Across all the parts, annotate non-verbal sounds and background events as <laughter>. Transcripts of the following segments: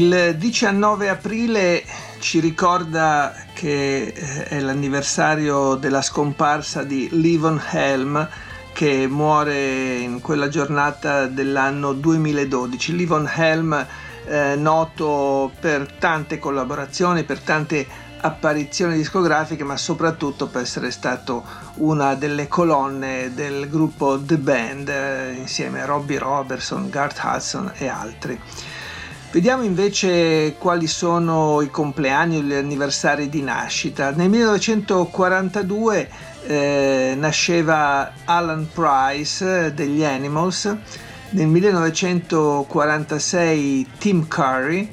Il 19 aprile ci ricorda che eh, è l'anniversario della scomparsa di Livon Helm che muore in quella giornata dell'anno 2012. Livon Helm eh, noto per tante collaborazioni, per tante apparizioni discografiche, ma soprattutto per essere stato una delle colonne del gruppo The Band eh, insieme a Robbie Robertson, Garth Hudson e altri. Vediamo invece quali sono i compleanni gli anniversari di nascita. Nel 1942 eh, nasceva Alan Price eh, degli Animals, nel 1946 Tim Curry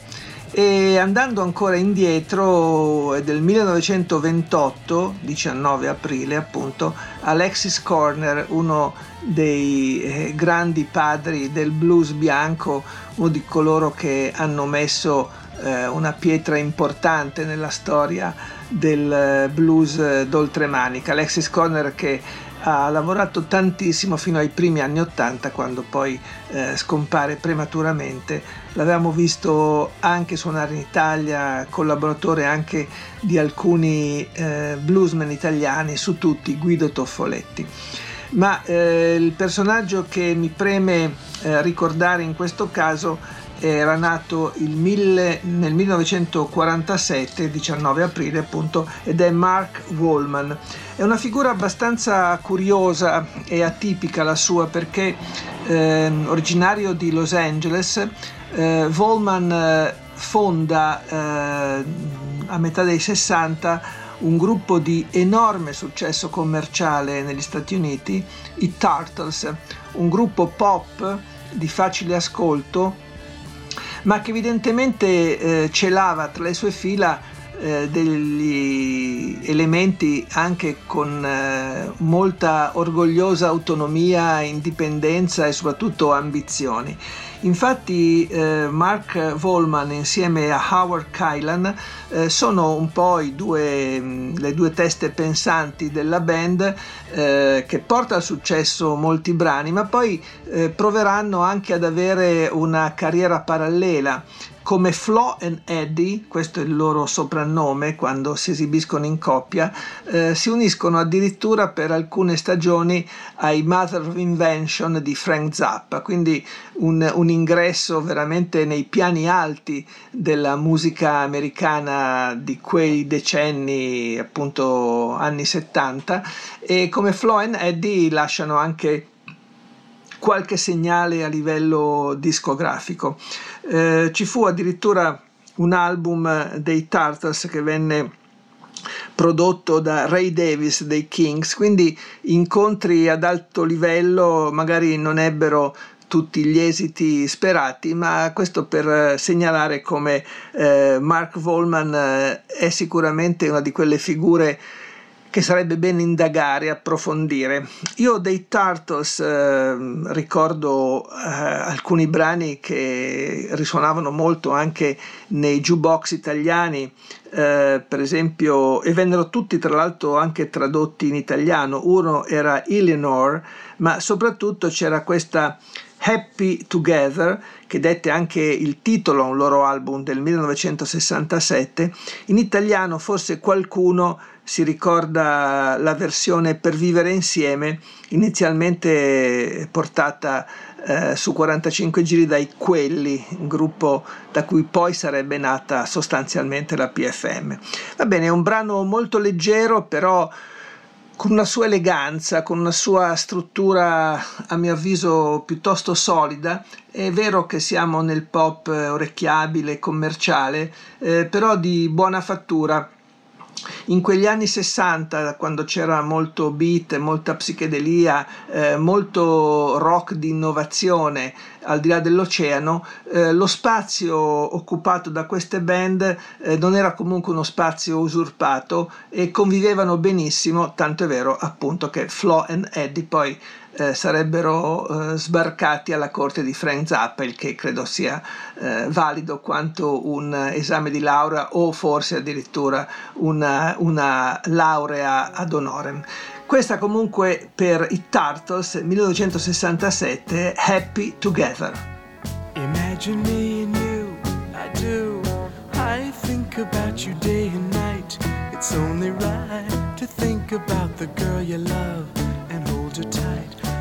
e andando ancora indietro è del 1928, 19 aprile appunto, Alexis Corner, uno dei eh, grandi padri del blues bianco, uno di coloro che hanno messo eh, una pietra importante nella storia del eh, blues d'oltremanica. Alexis Corner che ha lavorato tantissimo fino ai primi anni Ottanta quando poi eh, scompare prematuramente. L'avevamo visto anche suonare in Italia, collaboratore anche di alcuni eh, bluesmen italiani, su tutti Guido Toffoletti. Ma eh, il personaggio che mi preme eh, ricordare in questo caso era nato mille, nel 1947, 19 aprile appunto, ed è Mark Wallman. È una figura abbastanza curiosa e atipica la sua perché eh, originario di Los Angeles, eh, Wallman eh, fonda eh, a metà dei 60 un gruppo di enorme successo commerciale negli Stati Uniti, i Turtles, un gruppo pop di facile ascolto ma che evidentemente eh, celava tra le sue fila eh, degli elementi anche con eh, molta orgogliosa autonomia, indipendenza e soprattutto ambizioni. Infatti eh, Mark Volman insieme a Howard Kylan eh, sono un po' due, mm, le due teste pensanti della band eh, che porta al successo molti brani, ma poi eh, proveranno anche ad avere una carriera parallela come Flo e Eddie, questo è il loro soprannome quando si esibiscono in coppia, eh, si uniscono addirittura per alcune stagioni ai Mother of Invention di Frank Zappa, quindi un, un ingresso veramente nei piani alti della musica americana di quei decenni, appunto anni 70, e come Flo e Eddie lasciano anche qualche segnale a livello discografico. Eh, ci fu addirittura un album dei Tartars che venne prodotto da Ray Davis dei Kings, quindi incontri ad alto livello magari non ebbero tutti gli esiti sperati, ma questo per segnalare come eh, Mark Volman eh, è sicuramente una di quelle figure che sarebbe bene indagare, approfondire. Io dei Turtles eh, ricordo eh, alcuni brani che risuonavano molto anche nei jukebox italiani, eh, per esempio, e vennero tutti tra l'altro anche tradotti in italiano. Uno era Eleanor, ma soprattutto c'era questa Happy Together, che dette anche il titolo a un loro album del 1967, in italiano forse qualcuno si ricorda la versione Per vivere insieme, inizialmente portata eh, su 45 giri dai Quelli, un gruppo da cui poi sarebbe nata sostanzialmente la PFM. Va bene, è un brano molto leggero, però con una sua eleganza, con una sua struttura a mio avviso piuttosto solida. È vero che siamo nel pop orecchiabile, commerciale, eh, però di buona fattura. In quegli anni 60, quando c'era molto beat, molta psichedelia, eh, molto rock di innovazione al di là dell'oceano, eh, lo spazio occupato da queste band eh, non era comunque uno spazio usurpato e convivevano benissimo, tanto è vero appunto che Flo e Eddie poi eh, sarebbero eh, sbarcati alla corte di Frank Zappa, che credo sia eh, valido quanto un esame di laurea o forse addirittura una, una laurea ad honorem. Questa comunque per i Turtles 1967 Happy Together. Imagine me and you, I do. I think about you day and night. It's only right to think about the girl you love and hold her tight.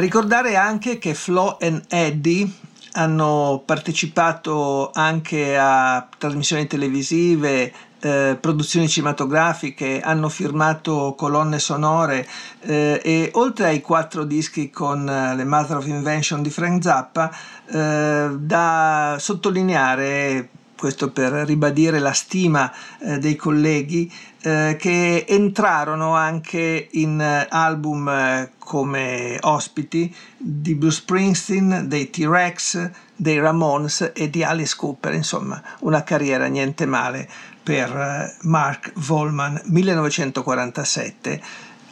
ricordare anche che Flo e Eddie hanno partecipato anche a trasmissioni televisive, eh, produzioni cinematografiche, hanno firmato colonne sonore eh, e oltre ai quattro dischi con eh, le Mother of Invention di Frank Zappa, eh, da sottolineare questo per ribadire la stima eh, dei colleghi eh, che entrarono anche in eh, album eh, come ospiti di Bruce Springsteen, dei T-Rex, dei Ramones e di Alice Cooper, insomma una carriera niente male per Mark Volman 1947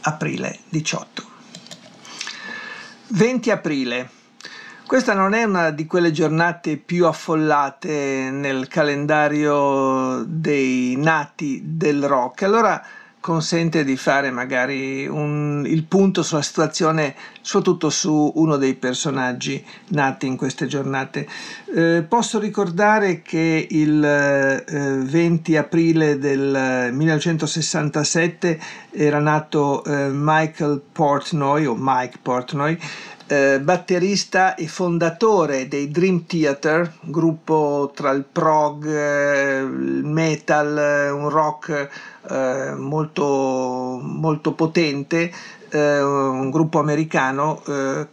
aprile 18 20 aprile questa non è una di quelle giornate più affollate nel calendario dei nati del rock, allora consente di fare magari un, il punto sulla situazione, soprattutto su uno dei personaggi nati in queste giornate. Eh, posso ricordare che il eh, 20 aprile del 1967 era nato eh, Michael Portnoy o Mike Portnoy, eh, batterista e fondatore dei Dream Theater, gruppo tra il prog, eh, il metal, eh, un rock eh, molto, molto potente, eh, un gruppo americano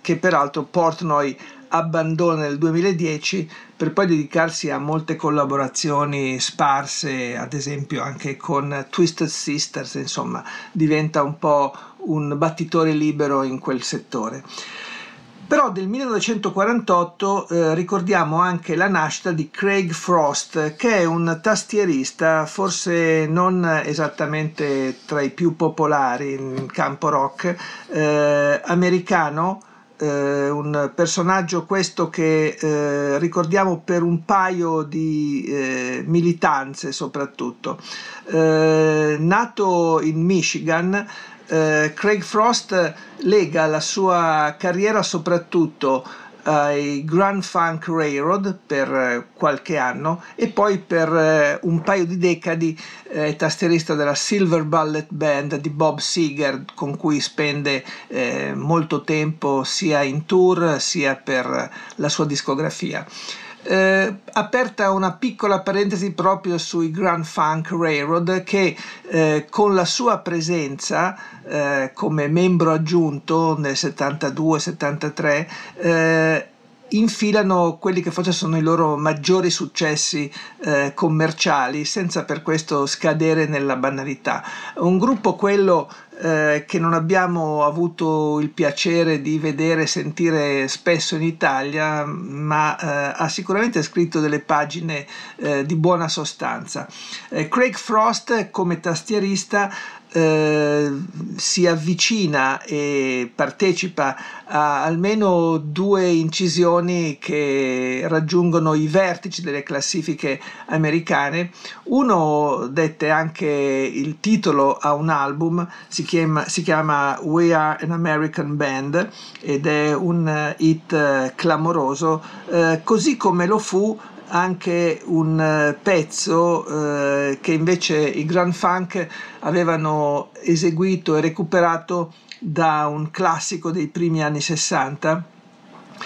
che peraltro Portnoy abbandona nel 2010 per poi dedicarsi a molte collaborazioni sparse, ad esempio anche con Twisted Sisters, insomma diventa un po' un battitore libero in quel settore. Però del 1948 eh, ricordiamo anche la nascita di Craig Frost, che è un tastierista forse non esattamente tra i più popolari in campo rock, eh, americano, eh, un personaggio questo che eh, ricordiamo per un paio di eh, militanze soprattutto. Eh, nato in Michigan, eh, Craig Frost lega la sua carriera soprattutto ai Grand Funk Railroad per eh, qualche anno e poi per eh, un paio di decadi è eh, tastierista della Silver Bullet Band di Bob Seger con cui spende molto tempo sia in tour sia per la sua discografia. Eh, aperta una piccola parentesi proprio sui Grand Funk Railroad che eh, con la sua presenza eh, come membro aggiunto nel 72-73 eh, infilano quelli che forse sono i loro maggiori successi eh, commerciali senza per questo scadere nella banalità. Un gruppo quello eh, che non abbiamo avuto il piacere di vedere e sentire spesso in Italia, ma eh, ha sicuramente scritto delle pagine eh, di buona sostanza. Eh, Craig Frost come tastierista eh, si avvicina e partecipa a almeno due incisioni che raggiungono i vertici delle classifiche americane. Uno dette anche il titolo a un album, si chiama, si chiama We Are an American Band ed è un hit clamoroso, eh, così come lo fu anche un eh, pezzo eh, che invece i Grand Funk avevano eseguito e recuperato da un classico dei primi anni 60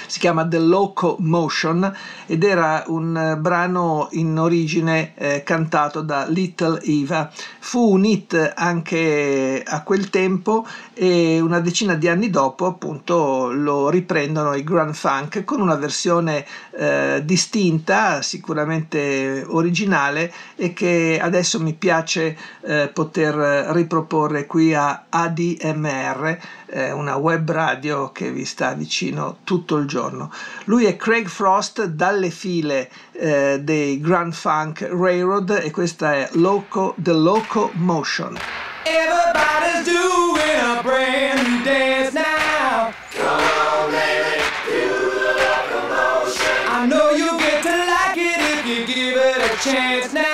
si chiama The Loco Motion ed era un eh, brano in origine eh, cantato da Little Eva. Fu un hit anche a quel tempo e una decina di anni dopo appunto lo riprendono i Grand Funk con una versione eh, distinta, sicuramente originale e che adesso mi piace eh, poter riproporre qui a ADMR, eh, una web radio che vi sta vicino tutto il giorno. Lui è Craig Frost dalle file eh, dei Grand Funk Railroad e questa è Loco, The Loco Motion. Everybody's doing a brand new dance now. Come on, baby, do the locomotion. I know you get to like it if you give it a chance now.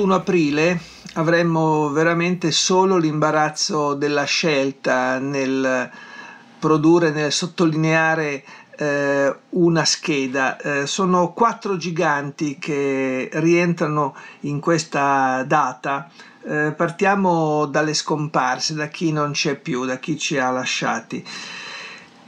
31 aprile avremmo veramente solo l'imbarazzo della scelta nel produrre, nel sottolineare eh, una scheda. Eh, sono quattro giganti che rientrano in questa data. Eh, partiamo dalle scomparse, da chi non c'è più, da chi ci ha lasciati.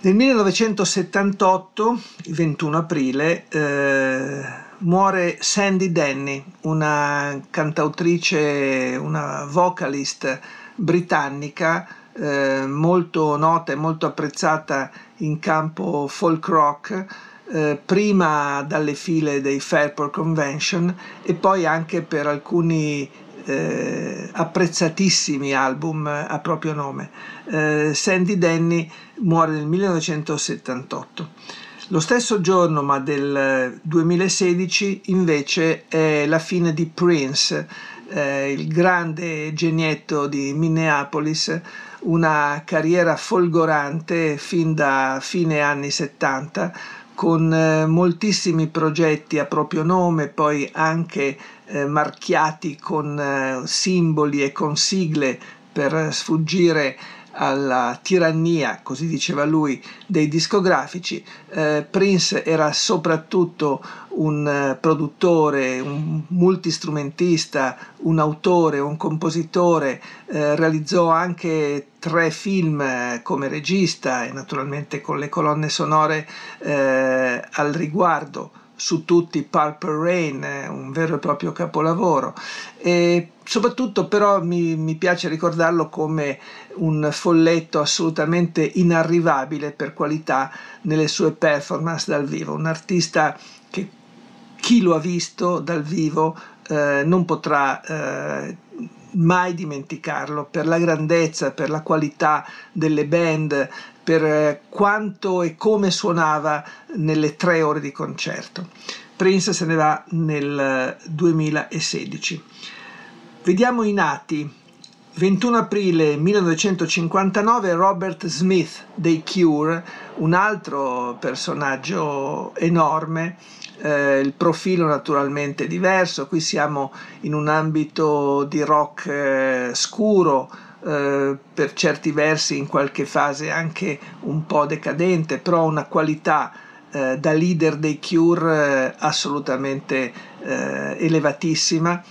Nel 1978, il 21 aprile, eh, muore Sandy Denny, una cantautrice, una vocalist britannica eh, molto nota e molto apprezzata in campo folk rock, eh, prima dalle file dei Fairport Convention e poi anche per alcuni eh, apprezzatissimi album a proprio nome. Eh, Sandy Denny muore nel 1978. Lo stesso giorno, ma del 2016, invece è la fine di Prince, eh, il grande genietto di Minneapolis, una carriera folgorante fin da fine anni 70 con eh, moltissimi progetti a proprio nome, poi anche eh, marchiati con eh, simboli e con sigle per sfuggire alla tirannia, così diceva lui, dei discografici. Eh, Prince era soprattutto un eh, produttore, un multistrumentista, un autore, un compositore, eh, realizzò anche tre film eh, come regista e naturalmente con le colonne sonore eh, al riguardo su tutti Purple Rain, un vero e proprio capolavoro. E soprattutto però mi, mi, piace ricordarlo come un folletto assolutamente inarrivabile per qualità nelle sue performance dal vivo, un artista che chi lo ha visto dal vivo eh, non potrà eh, mai dimenticarlo per la grandezza, per la qualità delle band, per eh, quanto e come suonava nelle tre ore di concerto. Prince se ne va nel 2016. Eh, Vediamo i nati. 21 aprile 1959 Robert Smith dei Cure, un altro personaggio enorme, eh, il profilo naturalmente diverso, qui siamo in un ambito di rock eh, scuro, eh, per certi versi in qualche fase anche un po' decadente, però una qualità eh, da leader dei Cure eh, assolutamente eh, elevatissima,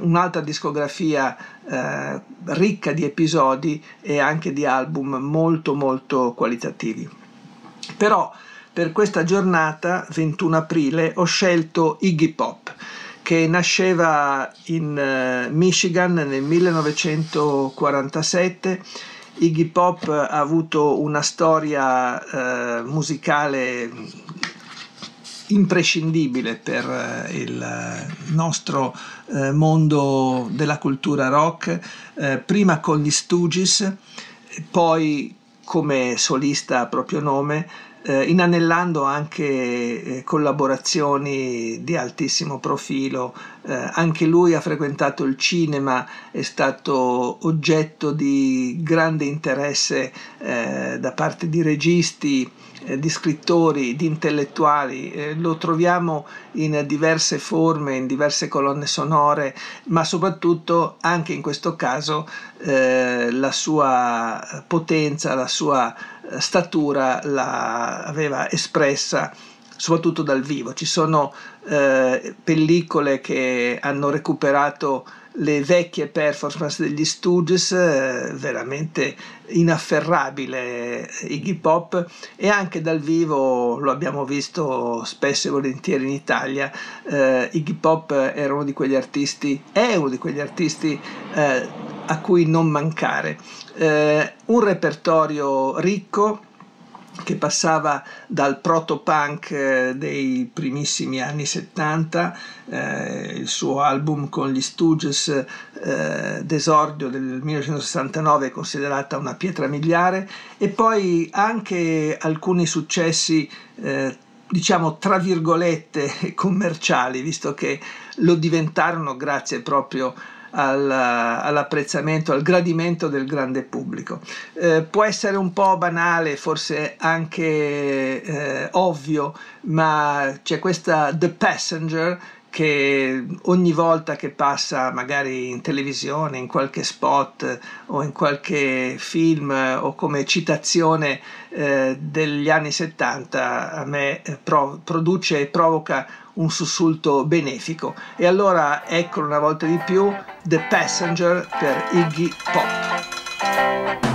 un'altra discografia ricca di episodi e anche di album molto molto qualitativi. Però per questa giornata, 21 aprile, ho scelto Iggy Pop che nasceva in uh, Michigan nel 1947. Iggy Pop ha avuto una storia uh, musicale imprescindibile per uh, il nostro mondo della cultura rock, prima con gli Stooges, poi come solista a proprio nome, eh, inanellando anche eh, collaborazioni di altissimo profilo. Eh, anche lui ha frequentato il cinema, è stato oggetto di grande interesse eh, da parte di registi, eh, di scrittori, di intellettuali. Eh, lo troviamo in diverse forme, in diverse colonne sonore, ma soprattutto anche in questo caso la sua potenza, la sua statura l'aveva espressa soprattutto dal vivo. Ci sono eh, pellicole che hanno recuperato le vecchie performance degli Stooges, eh, veramente inafferrabile Iggy Pop e anche dal vivo lo abbiamo visto spesso e volentieri in Italia. Eh, Iggy Pop era uno di quegli artisti, è uno di quegli artisti eh, a cui non mancare. Eh, un repertorio ricco che passava dal proto-punk eh, dei primissimi anni 70, eh, il suo album con gli Stooges eh, d'esordio del 1969 è considerata una pietra miliare e poi anche alcuni successi eh, diciamo tra virgolette <laughs> commerciali, visto che lo diventarono grazie proprio a al, all'apprezzamento, al gradimento del grande pubblico. Eh, può essere un po' banale, forse anche eh, ovvio, ma c'è questa The Passenger che ogni volta che passa magari in televisione, in qualche spot o in qualche film o come citazione eh, degli anni 70 a me eh, pro- produce e provoca un sussulto benefico. E allora ecco una volta di più The Passenger per Iggy Pop.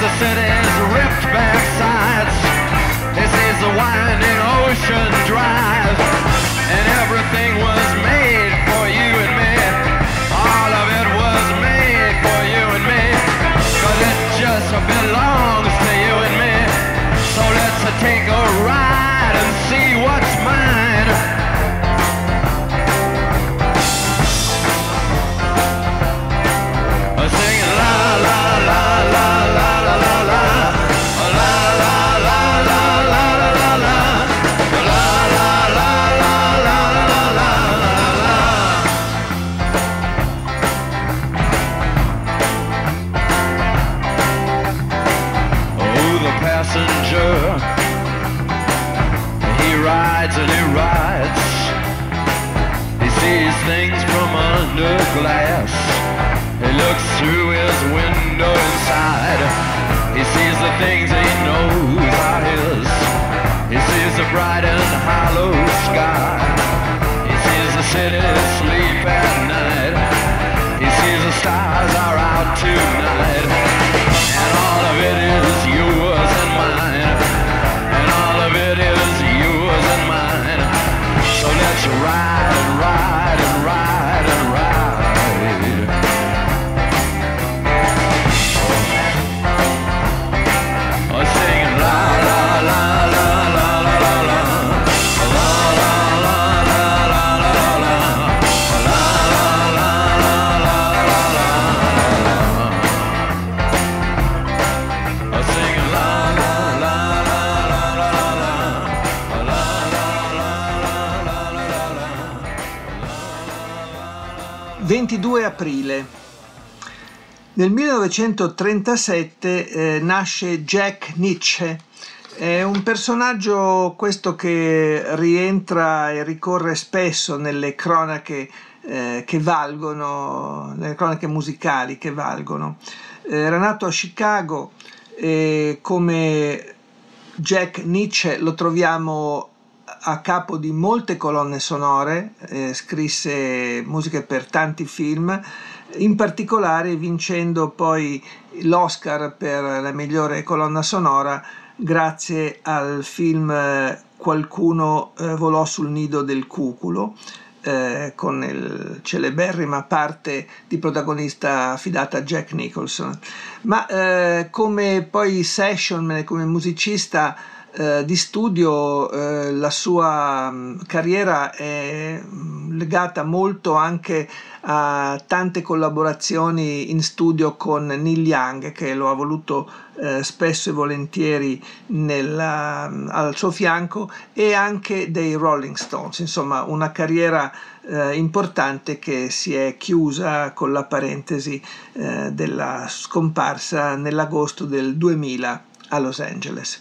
the city's ripped back sides. This is a winding ocean. 1937 eh, nasce Jack Nietzsche, È un personaggio questo che rientra e ricorre spesso nelle cronache eh, che valgono, nelle cronache musicali che valgono. Era nato a Chicago e come Jack Nietzsche lo troviamo a capo di molte colonne sonore, eh, scrisse musiche per tanti film, in particolare vincendo poi l'Oscar per la migliore colonna sonora grazie al film eh, Qualcuno eh, volò sul nido del cuculo, eh, con il celeberrima parte di protagonista affidata a Jack Nicholson. Ma eh, come poi session, come musicista eh, di studio, eh, la sua mh, carriera è mh, legata molto anche a tante collaborazioni in studio con Neil Young che lo ha voluto eh, spesso e volentieri nella, al suo fianco e anche dei Rolling Stones, insomma una carriera eh, importante che si è chiusa con la parentesi eh, della scomparsa nell'agosto del 2000 a Los Angeles.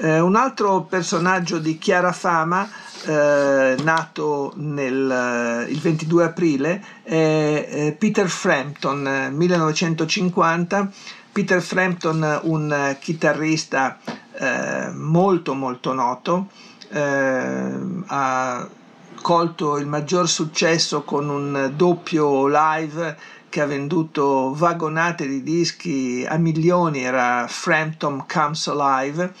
Eh, un altro personaggio di chiara fama eh, nato nel, il 22 aprile, è Peter Frampton, 1950. Peter Frampton, un chitarrista eh, molto molto noto, eh, ha colto il maggior successo con un doppio live che ha venduto vagonate di dischi a milioni, era Frampton Comes Alive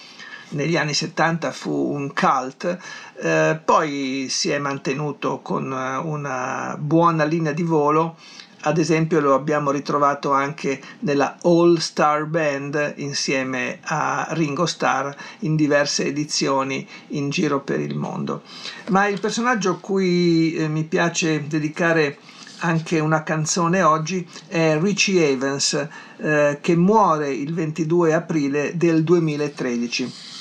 negli anni 70 fu un cult, eh, poi si è mantenuto con una buona linea di volo, ad esempio lo abbiamo ritrovato anche nella All Star Band insieme a Ringo Starr in diverse edizioni in giro per il mondo. Ma il personaggio a cui eh, mi piace dedicare anche una canzone oggi è Richie Evans eh, che muore il 22 aprile del 2013.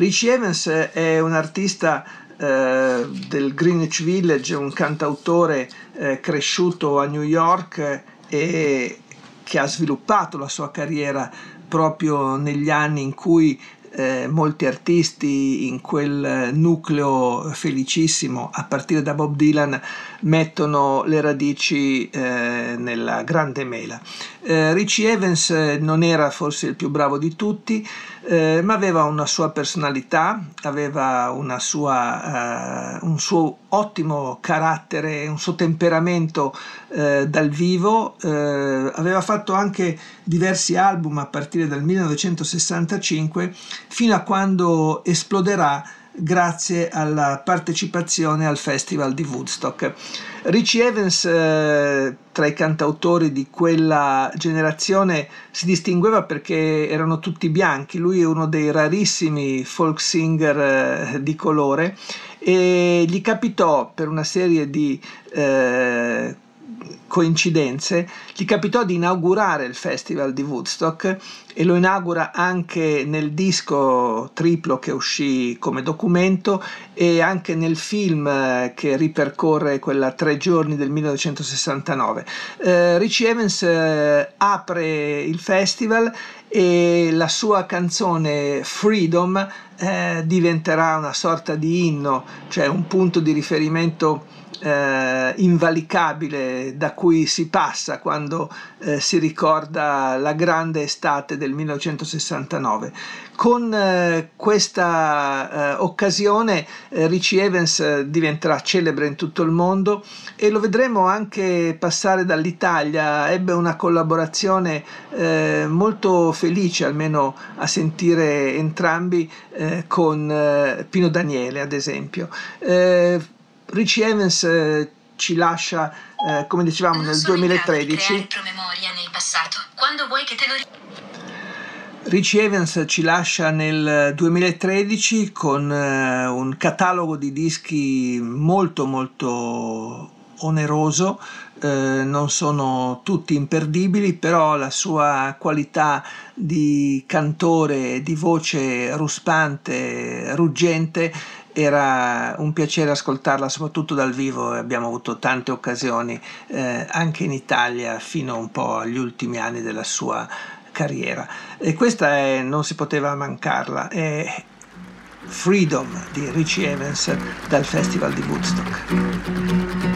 Richie Evans è un artista eh, del Greenwich Village, un cantautore eh, cresciuto a New York e che ha sviluppato la sua carriera proprio negli anni in cui eh, molti artisti in quel nucleo felicissimo, a partire da Bob Dylan, mettono le radici eh, nella grande mela. Eh, Richie Evans non era forse il più bravo di tutti, eh, ma aveva una sua personalità, aveva sua, uh, un suo ottimo carattere, un suo temperamento uh, dal vivo, aveva fatto anche diversi album a partire dal 1965 fino a quando esploderà grazie alla partecipazione al Festival di Woodstock. Richie Evans, eh, tra i cantautori di quella generazione, si distingueva perché erano tutti bianchi, lui è uno dei rarissimi folk singer eh, di colore e gli capitò per una serie di eh, coincidenze, gli capitò di inaugurare il festival di Woodstock e lo inaugura anche nel disco triplo che uscì come documento e anche nel film eh, che ripercorre quella tre giorni del 1969. Eh, Richie Evans eh, apre il festival e la sua canzone Freedom eh, diventerà una sorta di inno, cioè un punto di riferimento eh, invalicabile da cui si passa quando eh, si ricorda la grande estate del 1969. Con eh, questa eh, occasione eh, Richie Evans eh, diventerà celebre in tutto il mondo e lo vedremo anche passare dall'Italia. Ebbe una collaborazione molto felice, almeno a sentire entrambi, con Pino Daniele, ad esempio. Richie Evans eh, ci lascia, eh, come dicevamo, nel 2013. Nel Quando vuoi che te lo Richie Evans ci lascia nel 2013 con eh, un catalogo di dischi molto molto oneroso, eh, non sono tutti imperdibili, però la sua qualità di cantore, di voce ruspante, ruggente, era un piacere ascoltarla soprattutto dal vivo abbiamo avuto tante occasioni eh, anche in Italia fino un po' agli ultimi anni della sua carriera. E questa è, non si poteva mancarla, è Freedom di Richie Evans dal Festival di Woodstock.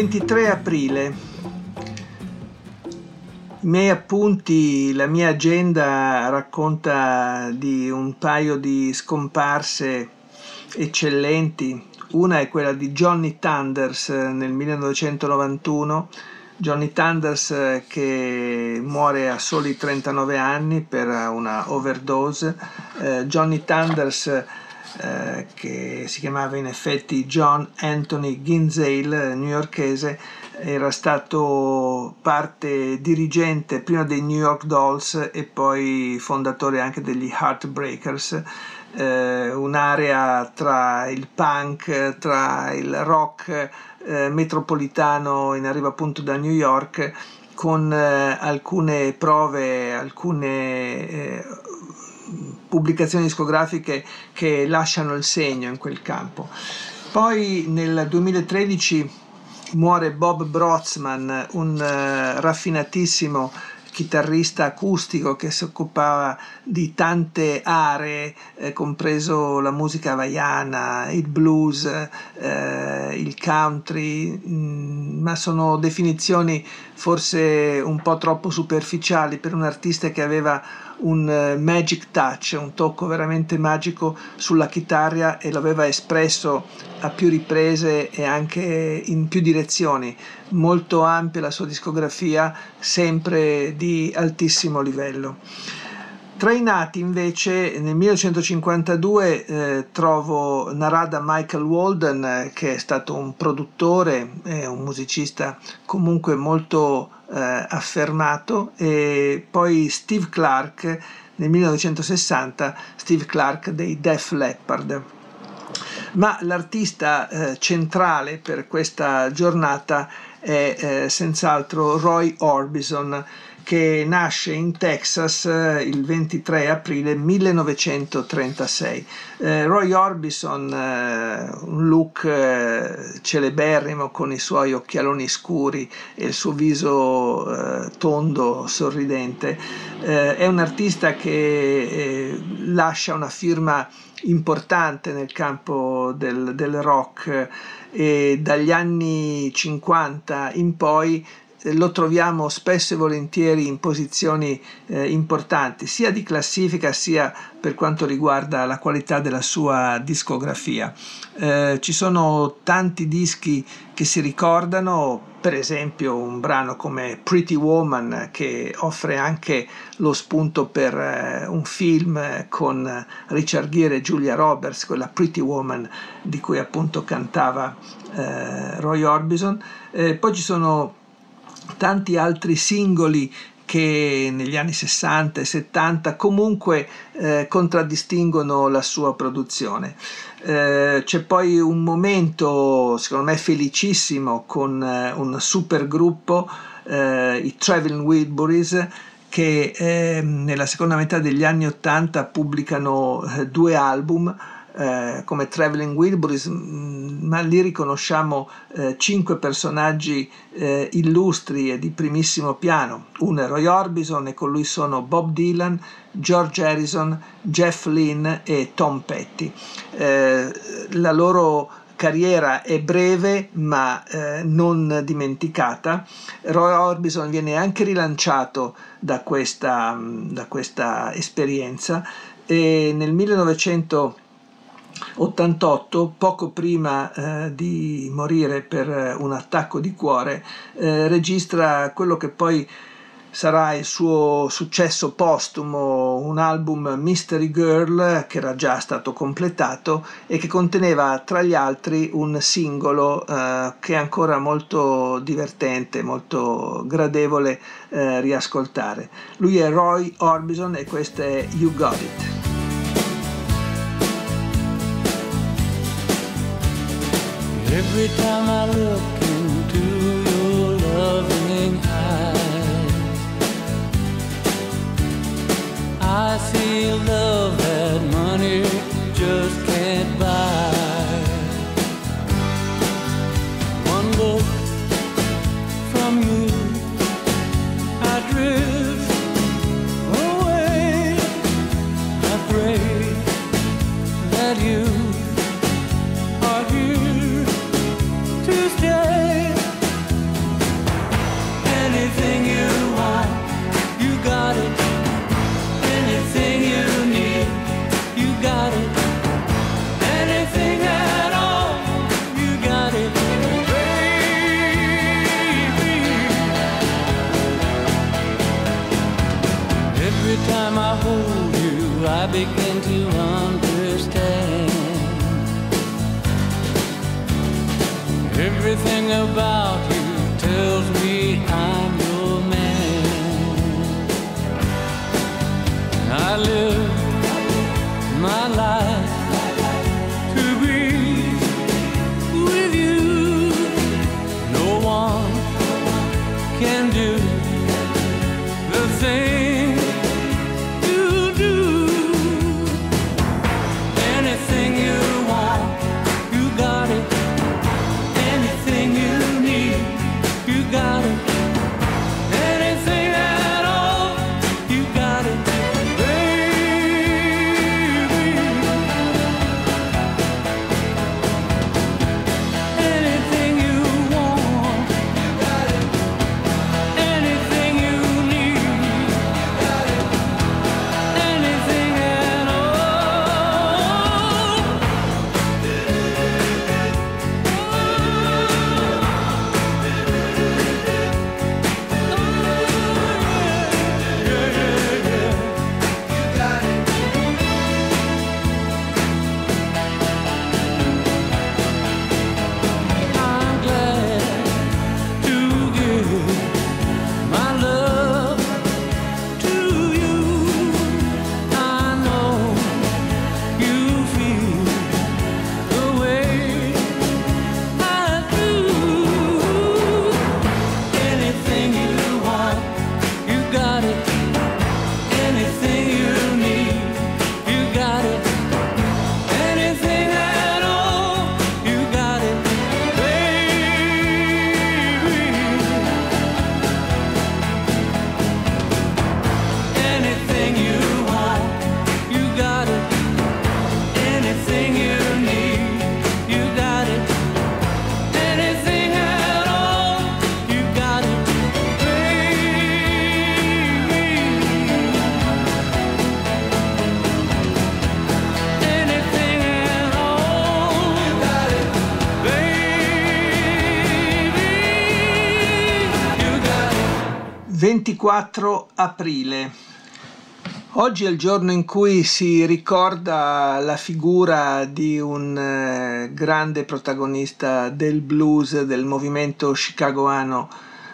23 aprile. I miei appunti, la mia agenda racconta di un paio di scomparse eccellenti. Una è quella di Johnny Thunders nel 1991. Johnny Thunders che muore a soli 39 anni per una overdose. Eh, Johnny Thunders eh, che si chiamava in effetti John Anthony Ginzale, newyorkese, era stato parte dirigente prima dei New York Dolls e poi fondatore anche degli Heartbreakers, eh, un'area tra il punk, tra il rock eh, metropolitano in arrivo appunto da New York con eh, alcune prove, alcune eh, pubblicazioni discografiche che lasciano il segno in quel campo. Poi nel 2013 muore Bob Brotzman, un uh, raffinatissimo chitarrista acustico che si occupava di tante aree, eh, compreso la musica havaiana, il blues, eh, il country, mh, mm, ma sono definizioni forse un po' troppo superficiali per un artista che aveva un uh, magic touch, un tocco veramente magico sulla chitarra e lo aveva espresso a più riprese e anche in più direzioni. Molto ampia la sua discografia, sempre di altissimo livello. Tra i nati invece nel 1952 eh, trovo Narada Michael Walden eh, che è stato un produttore e un musicista comunque molto eh, affermato e poi Steve Clark nel 1960 Steve Clark dei Def Leppard. Ma l'artista eh, centrale per questa giornata è eh, senz'altro Roy Orbison che nasce in Texas eh, il 23 aprile 1936. Eh, Roy Orbison, eh, un look eh, celeberrimo con i suoi occhialoni scuri e il suo viso eh, tondo, sorridente, eh, è un artista che lascia una firma importante nel campo del, del rock e dagli anni 50 in poi lo troviamo spesso e volentieri in posizioni eh, importanti, sia di classifica sia per quanto riguarda la qualità della sua discografia. Eh, ci sono tanti dischi che si ricordano, per esempio un brano come Pretty Woman che offre anche lo spunto per eh, un film con Richard Gere e Julia Roberts, quella Pretty Woman di cui appunto cantava eh, Roy Orbison. Eh, poi ci sono tanti altri singoli che negli anni 60 e 70 comunque eh, contraddistinguono la sua produzione. Eh, c'è poi un momento, secondo me, felicissimo con eh, un super gruppo, eh, i Traveling Wilburys, che ehm, nella seconda metà degli anni 80 pubblicano eh, due album eh, come Traveling Wilburys, mm, ma lì riconosciamo eh, cinque personaggi eh, illustri e di primissimo piano. Uno è Roy Orbison e con lui sono Bob Dylan, George Harrison, Jeff Lynne e Tom Petty. Eh, la loro carriera è breve ma eh, non dimenticata. Roy Orbison viene anche rilanciato da questa, da questa esperienza e nel 1900 88, poco prima eh, di morire per un attacco di cuore, eh, registra quello che poi sarà il suo successo postumo, un album Mystery Girl che era già stato completato e che conteneva tra gli altri un singolo eh, che è ancora molto divertente, molto gradevole eh, riascoltare. Lui è Roy Orbison e questo è You Got It. Every time I look into your loving eyes, I see love that money just Everything about you 24 aprile. Oggi è il giorno in cui si ricorda la figura di un eh, grande protagonista del blues, del movimento chicagoano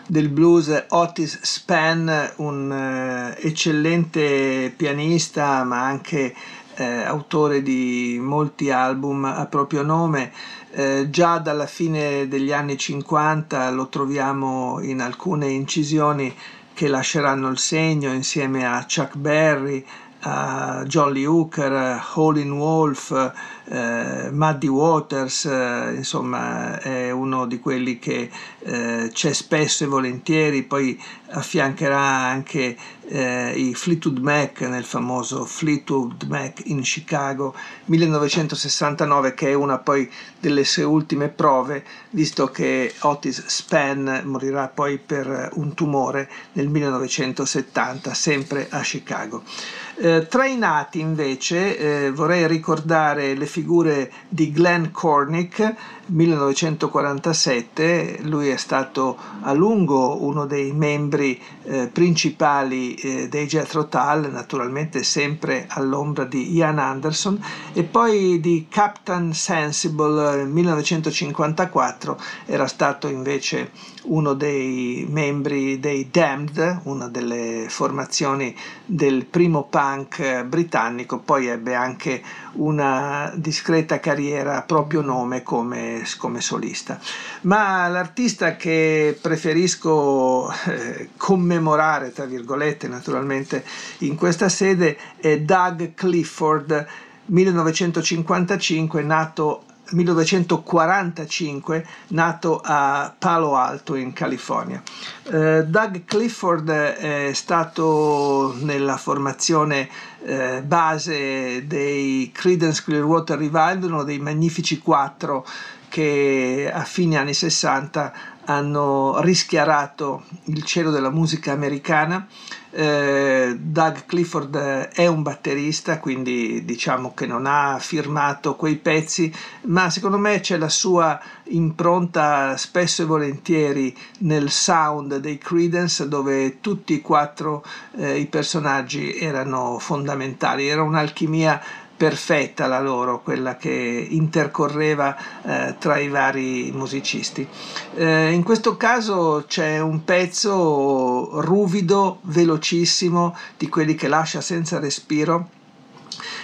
del blues, Otis Spann, un eh, eccellente pianista ma anche eh, autore di molti album a proprio nome. Eh, già dalla fine degli anni 50 lo troviamo in alcune incisioni che lasceranno il segno insieme a Chuck Berry, a Jolly Hooker, Howlin' Wolf, eh, Muddy Waters, eh, insomma è uno di quelli che eh, c'è spesso e volentieri, poi affiancherà anche eh, i Fleetwood Mac nel famoso Fleetwood Mac in Chicago 1969 che è una poi delle sue ultime prove visto che Otis Spann morirà poi per un tumore nel 1970 sempre a Chicago. Eh, tra i nati invece eh, vorrei ricordare le figure di Glenn Cornick 1947, lui è stato a lungo uno dei membri eh, principali eh, dei Jethro Tull, naturalmente sempre all'ombra di Ian Anderson, e poi di Captain Sensible 1954 era stato invece uno dei membri dei Damned, una delle formazioni del primo punk punk britannico, poi ebbe anche una discreta carriera a proprio nome come, come solista. Ma l'artista che preferisco eh, commemorare, tra virgolette, naturalmente in questa sede è Doug Clifford, 1955, nato 1945, nato a Palo Alto in California. Uh, Doug Clifford è stato nella formazione uh, base dei Creedence Clearwater Revival, uno dei magnifici quattro che a fine anni 60 hanno rischiarato il cielo della musica americana. Eh, Doug Clifford è un batterista, quindi diciamo che non ha firmato quei pezzi, ma secondo me c'è la sua impronta spesso e volentieri nel sound dei Credence, dove tutti e quattro eh, i personaggi erano fondamentali. Era un'alchimia perfetta la loro, quella che intercorreva eh, tra i vari musicisti. Eh, in questo caso c'è un pezzo ruvido, velocissimo, di quelli che lascia senza respiro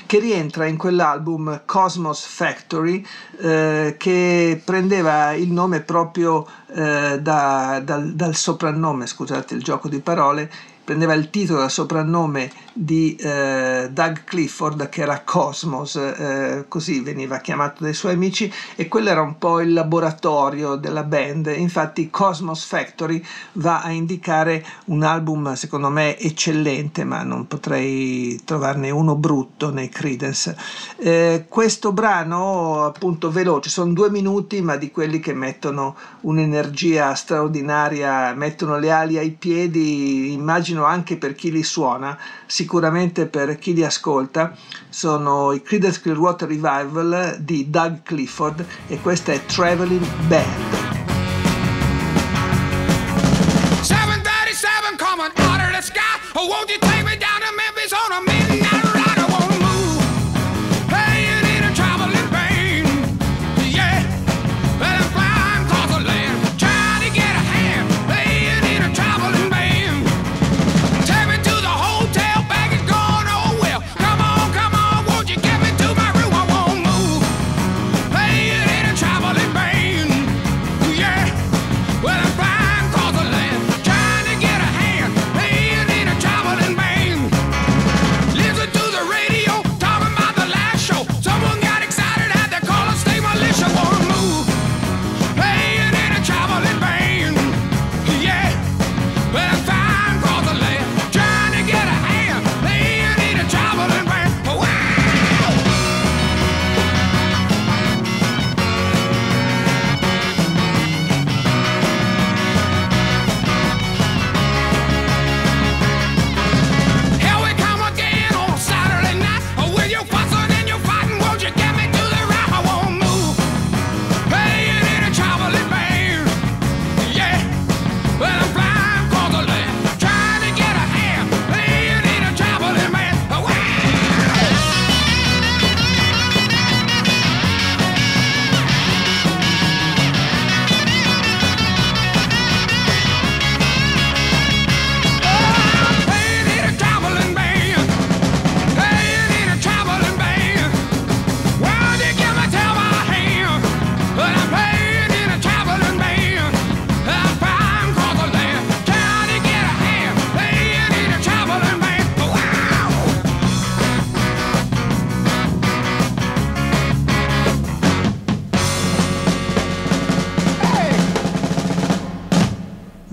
che rientra in quell'album Cosmos Factory eh, che prendeva il nome proprio eh, da, dal, dal, soprannome, scusate il gioco di parole, prendeva il titolo dal soprannome di eh, Doug Clifford che era Cosmos, eh, così veniva chiamato dai suoi amici e quello era un po' il laboratorio della band. Infatti Cosmos Factory va a indicare un album secondo me eccellente, ma non potrei trovarne uno brutto nei Credence. Eh, questo brano appunto veloce, sono due minuti ma di quelli che mettono un'energia straordinaria, mettono le ali ai piedi, immagino anche per chi li suona, sicuramente per chi li ascolta, sono i Creedence Clearwater Revival di Doug Clifford e questa è Traveling Band.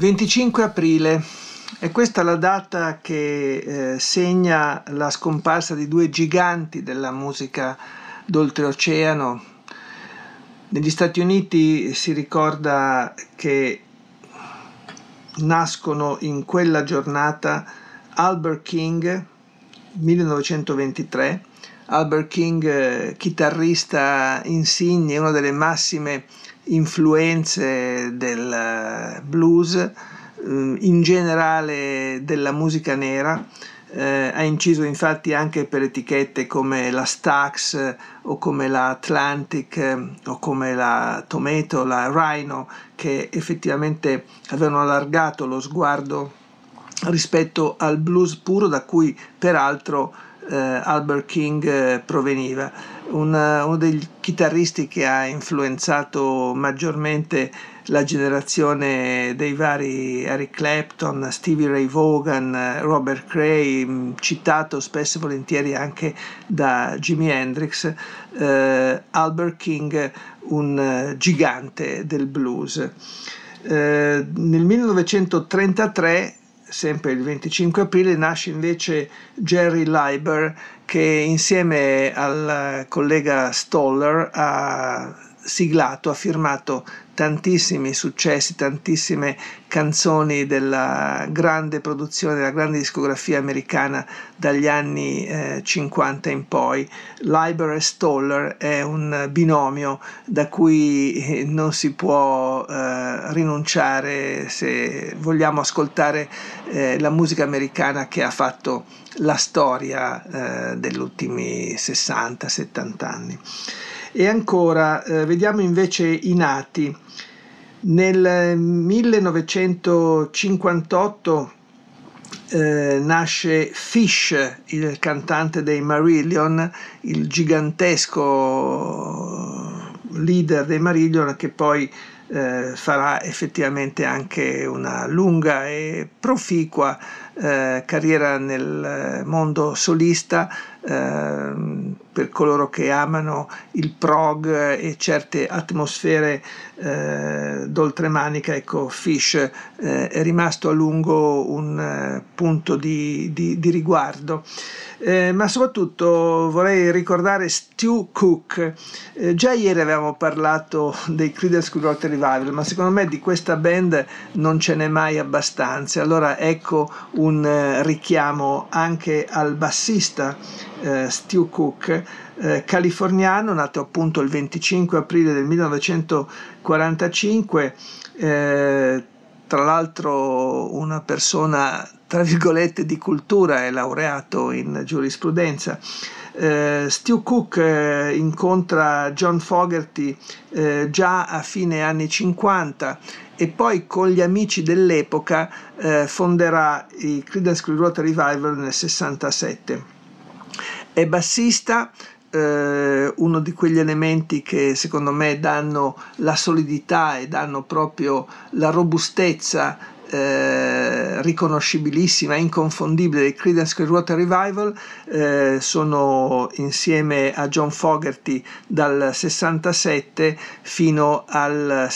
25 aprile è questa la data che eh, segna la scomparsa di due giganti della musica d'oltreoceano. Negli Stati Uniti si ricorda che nascono in quella giornata Albert King 1923 Albert King eh, chitarrista insigne una delle massime influenze del eh, blues eh, in generale della musica nera eh, ha inciso infatti anche per etichette come la Stax eh, o come la Atlantic eh, o come la Tomato, la Rhino che effettivamente avevano allargato lo sguardo rispetto al blues puro da cui peraltro eh, Albert King eh, proveniva. Una, uno dei chitarristi che ha influenzato maggiormente la generazione dei vari Eric Clapton, Stevie Ray Vaughan, Robert Cray, citato spesso e volentieri anche da Jimi Hendrix, eh, Albert King, un gigante del blues. Eh, nel 1933 sempre il 25 aprile, nasce invece Jerry Leiber che insieme al collega Stoller ha siglato, ha firmato tantissimi successi, tantissime canzoni della grande produzione, della grande discografia americana dagli anni eh, 50 in poi. Leiber e Stoller è un binomio da cui eh, non si può eh, rinunciare se vogliamo ascoltare eh, la musica americana che ha fatto la storia eh, degli ultimi 60-70 anni. E ancora, eh, vediamo invece i nati. Nel 1958 eh, nasce Fish, il cantante dei Marillion, il gigantesco leader dei Marillion che poi eh, farà effettivamente anche una lunga e proficua eh, carriera nel mondo solista eh, per coloro che amano il prog e certe atmosfere eh, d'oltremanica, ecco, Fish eh, è rimasto a lungo un eh, punto di, di, di riguardo. Eh, ma soprattutto vorrei ricordare Stu Cook. Eh, già ieri avevamo parlato dei Creedence Clearwater Revival, ma secondo me di questa band non ce n'è mai abbastanza. Allora ecco un eh, richiamo anche al bassista eh, Stu Cook, eh, californiano, nato appunto il 25 aprile del 1945 eh, tra l'altro una persona tra virgolette di cultura, è laureato in giurisprudenza. Eh, Stu Cook eh, incontra John Fogerty eh, già a fine anni 50 e poi con gli amici dell'epoca eh, fonderà i Creedence Clearwater Revival nel 67. È bassista, eh, uno di quegli elementi che secondo me danno la solidità e danno proprio la robustezza eh, riconoscibilissima, inconfondibile dei Creedence Clearwater Revival eh, sono insieme a John Fogerty dal 67 fino al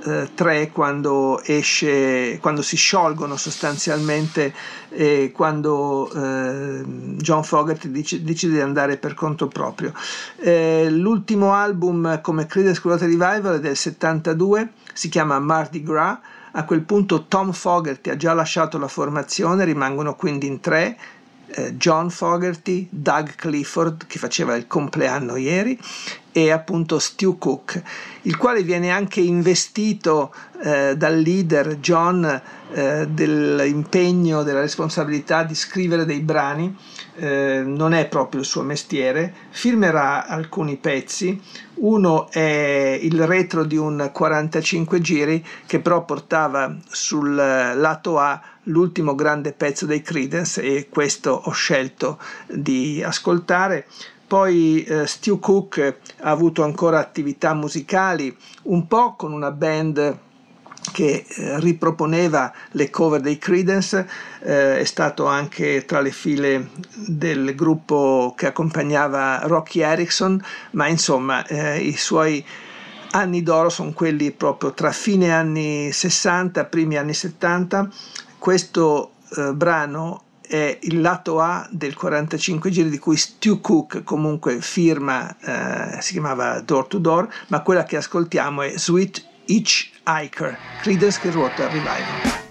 73 quando esce quando si sciolgono sostanzialmente e quando eh, John Fogerty decide di andare per conto proprio. Eh, l'ultimo album come Creedence Clearwater Revival è del 72 si chiama Mardi Gras. A quel punto Tom Fogerty ha già lasciato la formazione, rimangono quindi in tre, eh, John Fogerty, Doug Clifford che faceva il compleanno ieri e appunto Stu Cook, il quale viene anche investito eh, dal leader John eh, dell'impegno, della responsabilità di scrivere dei brani, eh, non è proprio il suo mestiere, firmerà alcuni pezzi, uno è il retro di un 45 giri che però portava sul lato A l'ultimo grande pezzo dei Credence e questo ho scelto di ascoltare. Poi eh, Stu Cook ha avuto ancora attività musicali, un po' con una band che eh, riproponeva le cover dei Credence, eh, è stato anche tra le file del gruppo che accompagnava Rocky Erickson, ma insomma eh, i suoi anni d'oro sono quelli proprio tra fine anni 60 e primi anni 70. Questo eh, brano è il lato A del 45 giri di cui Stu Cook comunque firma, eh, si chiamava Door to Door, ma quella che ascoltiamo è Sweet Hitchhiker, Creedence Clearwater Revival.